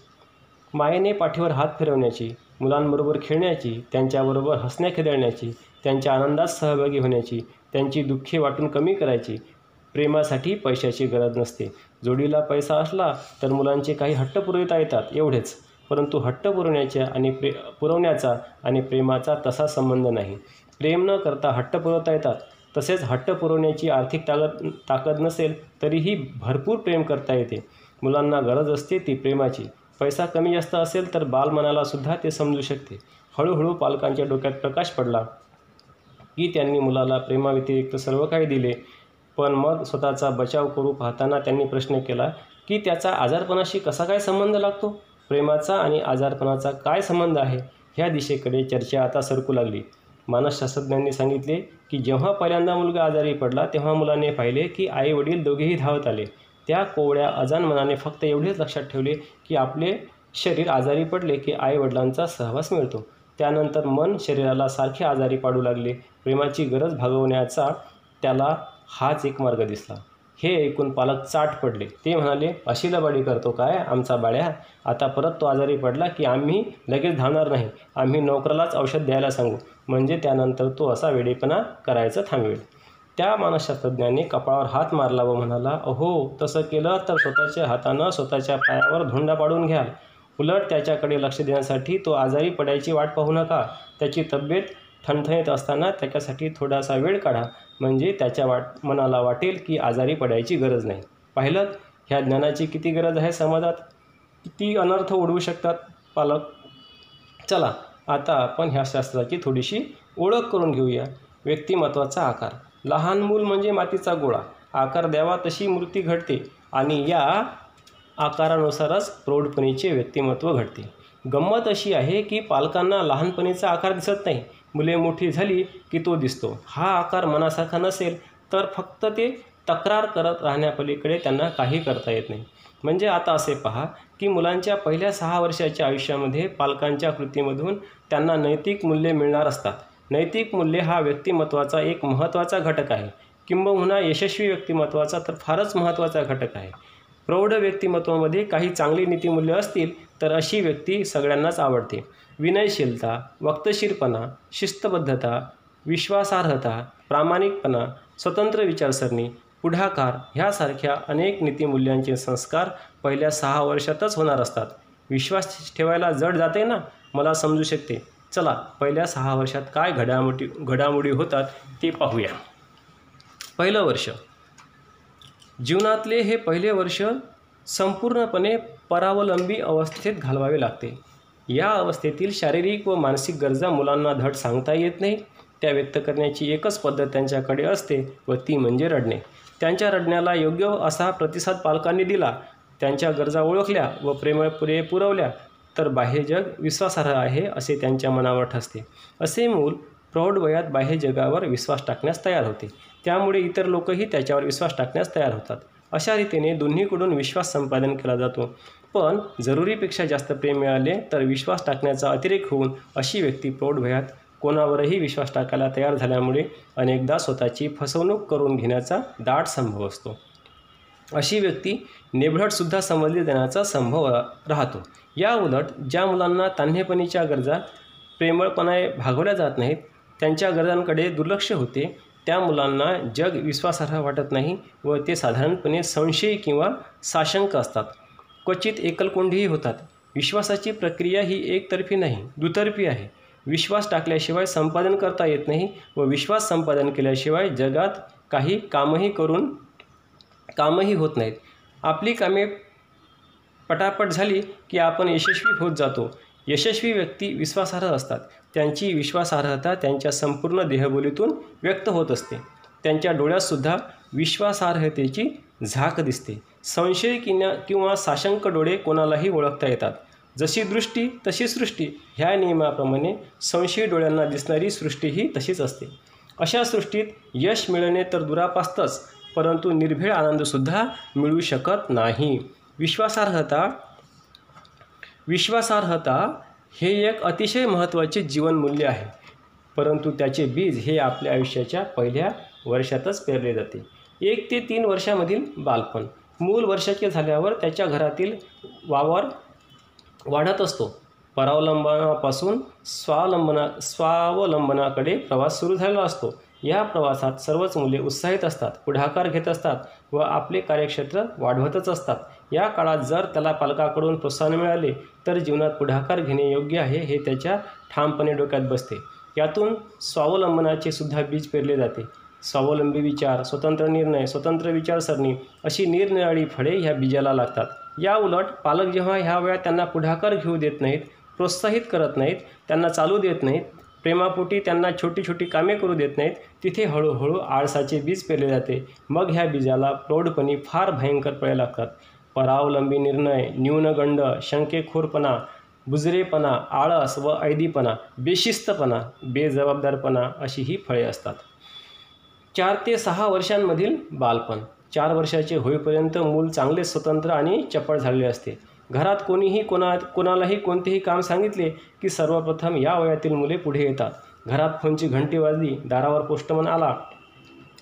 मायेने पाठीवर हात फिरवण्याची मुलांबरोबर खेळण्याची त्यांच्याबरोबर हसण्या खेदळण्याची त्यांच्या आनंदात सहभागी होण्याची त्यांची दुःखे वाटून कमी करायची प्रेमासाठी पैशाची गरज नसते. जोडीला पैसा असला तर मुलांचे काही हट्ट पुरविता येतात एवढेच. परंतु हट्ट पुरवण्याच्या आणि प्रे पुरवण्याचा आणि प्रेमाचा तसा संबंध नाही. प्रेम न करता हट्ट पुरवता येतात. तसेच हट्ट पुरवण्याची आर्थिक ताकद ताकद नसेल तरीही भरपूर प्रेम करता येते. मुलांना गरज असते ती प्रेमाची. पैसा कमी जास्त असेल तर बालमनालासुद्धा ते समजू शकते. हळूहळू पालकांच्या डोक्यात प्रकाश पडला की त्यांनी मुलाला प्रेमाव्यतिरिक्त सर्व काही दिले. पण मग स्वतःचा बचाव करू पाहताना त्यांनी प्रश्न केला की त्याचा आजारपणाशी कसा काय संबंध लागतो? प्रेमाचा आणि आजारपणाचा काय संबंध आहे ह्या दिशेकडे चर्चा आता सरकू लागली. मानसशास्त्रज्ञांनी सांगितले की जेव्हा पहिल्यांदा मुलगा आजारी पडला तेव्हा मुलाने पाहिले की आई वडील दोघेही धावत आले. त्या कोवळ्या अजान मनाने फक्त एवढेच लक्षात ठेवले की आपले शरीर आजारी पडले की आई वडिलांचा सहवास मिळतो. त्यानंतर मन शरीराला सारखे आजारी पाडू लागले. प्रेमाची गरज भागवण्याचा त्याला हाच एक मार्ग दिसला. हे ऐकून पालक चाट पडले. ते म्हणाले अशी लबाडी करतो काय आमचा बाळ्या? आता परत तो आजारी पडला की आम्ही लगेच धावणार नाही. आम्ही नोकरालाच औषध द्यायला सांगू. म्हणजे त्यानंतर तो असा वेडेपणा करायचं थांबवेल. त्या मानसशास्त्रज्ञाने कपाळावर हात मारला व म्हणाला अहो तसं केलं तर स्वतःच्या हातानं स्वतःच्या पायावर धोंडा पाडून घ्याल. उलट त्याच्याकडे लक्ष देण्यासाठी तो आजारी पडायची वाट पाहू नका. त्याची तब्येत ठणठणीत असताना त्याच्यासाठी थोडासा वेळ काढा. म्हणजे त्याच्या वाट मनाला वाटेल की आजारी पडायची गरज नाही. पाहिलं ह्या ज्ञानाची किती गरज आहे समाजात? किती अनर्थ ओढवू शकतात पालक? चला आता आपण ह्या शास्त्राची थोडीशी ओळख करून घेऊया. व्यक्तिमत्वाचा आकार. लहान मूल म्हणजे मातीचा गोळा. आकार द्यावा तशी मूर्ती घडते आणि या आकारानुसारच प्रौढपणीचे व्यक्तिमत्व घडते. गंमत अशी आहे की पालकांना लहानपणीचा आकार दिसत नाही. मुले मोठी झाली की तो दिसतो. हा आकार मनासारखा नसेल तर फक्त ते तक्रार करत राहण्यापलीकडे त्यांना काही करता येत नाही. म्हणजे आता असे पहा की मुलांच्या पहिल्या सहा वर्षाच्या आयुष्यामध्ये पालकांच्या कृतीमधून त्यांना नैतिक मूल्ये मिळणार असतात. नैतिक मूल्य हा व्यक्तिमत्वाचा एक महत्त्वाचा घटक आहे. किंबहुना यशस्वी व्यक्तिमत्वाचा तर फारच महत्त्वाचा घटक आहे. प्रौढ व्यक्तिमत्वामध्ये काही चांगली नीतिमूल्य असतील तर अशी व्यक्ती सगळ्यांनाच आवडते. विनयशीलता वक्तशीरपणा शिस्तबद्धता विश्वासार्हता प्रामाणिकपणा स्वतंत्र विचारसरणी पुढाकार ह्यासारख्या अनेक नीतिमूल्यांचे संस्कार पहिल्या सहा वर्षातच होणार असतात. विश्वास ठेवायला जड जाते ना? मला समजू शकते. चला पहिल्या सहा वर्षात काय घडामोडी घडामोडी होतात ते पाहूया. पहिलं वर्ष. जीवनातले हे पहिले वर्ष संपूर्णपणे परावलंबी अवस्थेत घालवावे लागते. या अवस्थेतील शारीरिक व मानसिक गरजा मुलांना धड सांगता येत नाही. त्या व्यक्त करण्याची एकच पद्धत त्यांच्याकडे असते व ती म्हणजे रडणे. त्यांच्या रडण्याला योग्य असा प्रतिसाद पालकांनी दिला. त्यांच्या गरजा ओळखल्या व प्रेमपुरे पुरवल्या तर बाह्य जग विश्वासार्ह आहे असे त्यांच्या मनावर ठसते. असे मूल प्रौढ वयात बाह्य जगावर विश्वास टाकण्यास तयार होते. त्यामुळे इतर लोकही त्याच्यावर विश्वास टाकण्यास तयार होतात. अशा रीतीने दोन्हीकडून विश्वास संपादन केला जातो. पण जरुरीपेक्षा जास्त प्रेम मिळाले तर विश्वास टाकण्याचा अतिरेक होऊन अशी व्यक्ती प्रौढ भयात कोणावरही विश्वास टाकायला तयार झाल्यामुळे अनेकदा स्वतःची फसवणूक करून घेण्याचा दाट संभव असतो. अशी व्यक्ती नेबळटसुद्धा समजली देण्याचा संभव राहतो. या उलट ज्या मुलांना तान्हेपणीच्या गरजा प्रेमळपणाने भागवल्या जात नाहीत त्यांच्या गरजांकडे दुर्लक्ष होते त्या मुलांना जग विश्वासार्ह वाटत नाही व ते साधारणपणे संशयी किंवा साशंक असतात. क्वचित एकलकोंडीही होतात. विश्वासाची प्रक्रिया ही एकतर्फी नाही दुतर्फी आहे. विश्वास टाकल्याशिवाय संपादन करता येत नाही व विश्वास संपादन केल्याशिवाय जगात काही कामही करून कामही होत नाहीत. आपली कामे पटापट झाली की आपण यशस्वी होत जातो. यशस्वी व्यक्ती विश्वासार्ह असतात. त्यांची विश्वासार्हता त्यांच्या संपूर्ण देहबोलीतून व्यक्त होत असते. त्यांच्या डोळ्यातसुद्धा विश्वासार्हतेची झाक दिसते. संशय किंवा किंवा साशंक डोळे कोणालाही ओळखता येतात. जशी दृष्टी तशी सृष्टी. ह्या नियमाप्रमाणे संशयी डोळ्यांना दिसणारी सृष्टीही तशीच असते. अशा सृष्टीत यश मिळणे तर दुरापास्तच परंतु निर्भीड आनंदसुद्धा मिळू शकत नाही. विश्वासार्हता विश्वासार्हता हे एक अतिशय महत्त्वाचे जीवनमूल्य आहे. परंतु त्याचे बीज हे आपल्या आयुष्याच्या पहिल्या वर्षातच पेरले जाते. एक ते तीन वर्षामधील बालपण. मूल वर्षाचे झाल्यावर त्याच्या घरातील वावर वाढत असतो. परावलंबनापासून स्वावलंबना स्वावलंबनाकडे प्रवास सुरू झालेला असतो. या प्रवासात सर्वच मुले उत्साहित असतात पुढाकार घेत असतात व आपले कार्यक्षेत्र वाढवतच असतात. या काळात जर त्याला पालकाकडून प्रोत्साहन मिळाले तर जीवनात पुढाकार घेणे योग्य आहे हे त्याच्या ठामपणे डोक्यात बसते. यातून स्वावलंबनाचे सुद्धा बीज पेरले जाते. स्वावलंबी विचार स्वतंत्र निर्णय स्वतंत्र विचारसरणी अशी निरनिराळी फळे ह्या बीजाला लागतात. या उलट पालक जेव्हा ह्या वेळा त्यांना पुढाकार घेऊ देत नाहीत प्रोत्साहित करत नाहीत त्यांना चालू देत नाहीत प्रेमापोटी त्यांना छोटी छोटी कामे करू देत नाहीत तिथे हळूहळू आळसाचे बीज पेरले जाते. मग ह्या बीजाला प्रौढपणी फार भयंकर फळे लागतात. परावलंबी निर्णय न्यूनगंड शंकेखोरपणा बुजरेपणा आळस व ऐदीपणा बेशिस्तपणा बेजबाबदारपणा अशी ही फळे असतात. चार ते सहा वर्षांमधील बालपण. चार वर्षाचे होईपर्यंत मूल चांगले स्वतंत्र आणि चपळ झालेले असते. घरात कोणीही कोणा कोणालाही कोणतेही काम सांगितले की सर्वप्रथम या वयातील मुले पुढे येतात. घरात फोनची घंटी वाजली दारावर पोस्टमन आला.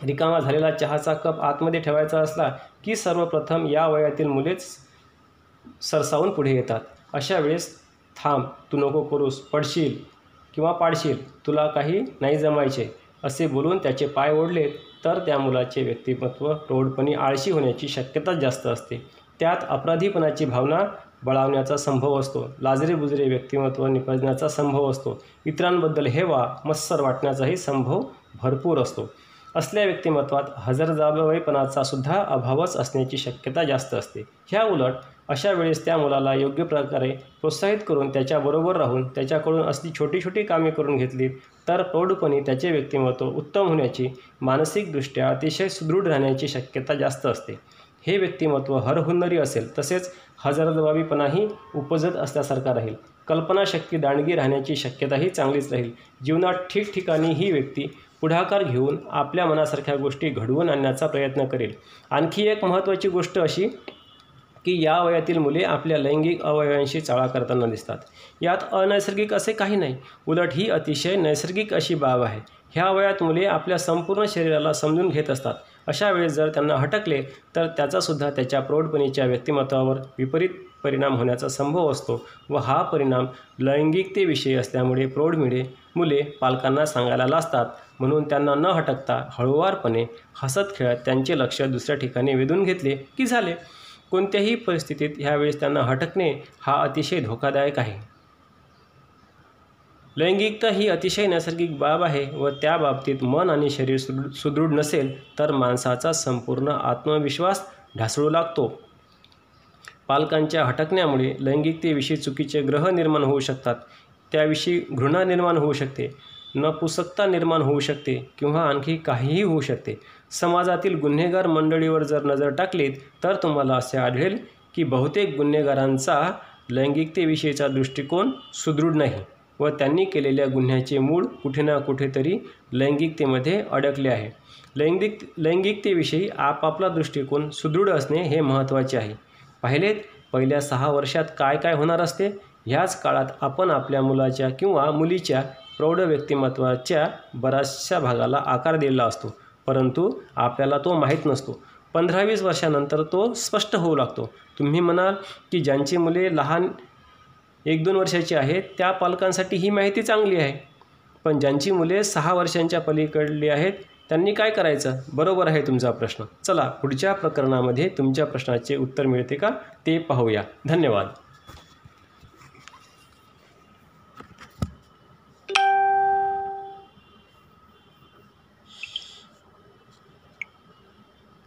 रिकामा झालेला चहाचा कप आतमध्ये ठेवायचा असला की सर्वप्रथम या वयातील मुलेच सरसावून पुढे येतात. अशा वेळेस थांब तू नको करूस पडशील किंवा पाडशील तुला काही नाही जमायचे. असे बोलून त्याचे पाय ओढले तर त्या मुलाचे व्यक्तिमत्व प्रौढपणी आळशी होण्याची शक्यता जास्त असते. त्यात अपराधीपणाची भावना बळावण्याचा संभव असतो. लाजरे बुजरे व्यक्तिमत्व निपजण्याचा संभव असतो. इतरांबद्दल हेवा मत्सर वाटण्याचाही संभव भरपूर असतो. असल्या व्यक्तिमत्वात हजरजबाबीपणाचा सुद्धा अभावच असण्याची शक्यता जास्त असते. ह्या उलट अशा वेळेस त्या मुलाला योग्य प्रकारे प्रोत्साहित करून त्याच्याबरोबर राहून त्याच्याकडून असली छोटी छोटी कामे करून घेतली तर प्रौढपणी त्याचे व्यक्तिमत्व उत्तम होण्याची मानसिकदृष्ट्या अतिशय सुदृढ राहण्याची शक्यता जास्त असते. हे व्यक्तिमत्व हरहुन्नरी असेल तसेच हजरजबाबीपणाही उपजत असल्यासारखा राहील. कल्पनाशक्ती दांडगी राहण्याची शक्यताही चांगलीच राहील. जीवनात ठिकठिकाणी ही व्यक्ती पुढाकार घेऊन आपल्या मनासारख्या गोष्टी घडवून आणण्याचा प्रयत्न करेल. आणखी एक महत्त्वाची गोष्ट अशी की या वयातील मुले आपल्या लैंगिक अवयवांशी चाळा करताना दिसतात. यात अनैसर्गिक असे काही नाही. उलट ही अतिशय नैसर्गिक अशी बाब आहे. ह्या वयात मुले आपल्या संपूर्ण शरीराला समजून घेत असतात. अशा वेळेस जर त्यांना हटकले तर त्याचासुद्धा त्याच्या प्रौढपणीच्या व्यक्तिमत्वावर विपरीत परिणाम होण्याचा संभव असतो व हा परिणाम लैंगिकतेविषयी असल्यामुळे प्रौढ मिळे मुले पालकांना सांगायला लाजतात म्हणून त्यांना न हटकता हळूवारपणे हसत खेळत त्यांचे लक्ष दुसऱ्या ठिकाणी वेधून घेतले की झाले. कोणत्याही परिस्थितीत ह्यावेळेस त्यांना हटकणे हा अतिशय धोकादायक आहे. लैंगिकता ही अतिशय नैसर्गिक बाब आहे व त्या बाबतीत मन आणि शरीर सुदृ सुदृढ नसेल तर माणसाचा संपूर्ण आत्मविश्वास ढासळू लागतो. पालकांच्या हटकण्यामुळे लैंगिकतेविषयी चुकीचे ग्रह निर्माण होऊ शकतात. त्याविषयी घृणा निर्माण होऊ शकते नपुसकता निर्माण होऊ शकते किंवा आणखी काहीही होऊ शकते. समाजातील गुन्हेगार मंडळीवर जर नजर टाकलीत तर तुम्हाला असे आढळेल की बहुतेक गुन्हेगारांचा लैंगिकतेविषयीचा दृष्टिकोन सुदृढ नाही व त्यांनी केलेल्या गुन्ह्याचे मूळ कुठे ना कुठेतरी लैंगिकतेमध्ये अडकले आहे. लैंगिक लैंगिकतेविषयी आपापला दृष्टिकोन सुदृढ असणे हे महत्त्वाचे आहे. पाहिलेत पहिल्या सहा वर्षात काय काय होणार असते? ह्याच काळात आपण आपल्या मुलाच्या किंवा मुलीच्या प्रौढ व्यक्तिमत्वाच्या बऱ्याचशा भागाला आकार दिलेला असतो. परंतु आपल्याला तो माहीत नसतो. पंधरा वीस वर्षानंतर तो स्पष्ट होऊ लागतो. तुम्ही म्हणाल की ज्यांची मुले लहान एक दोन वर्षाची आहेत त्या पालकांसाठी ही माहिती चांगली आहे. पण ज्यांची मुले सहा वर्षांच्या पलीकडली आहेत त्यांनी काय करायचं? बरोबर आहे तुमचा प्रश्न. चला पुढच्या प्रकरणामध्ये तुमच्या प्रश्नाचे उत्तर मिळते का? ते पाहूया. धन्यवाद.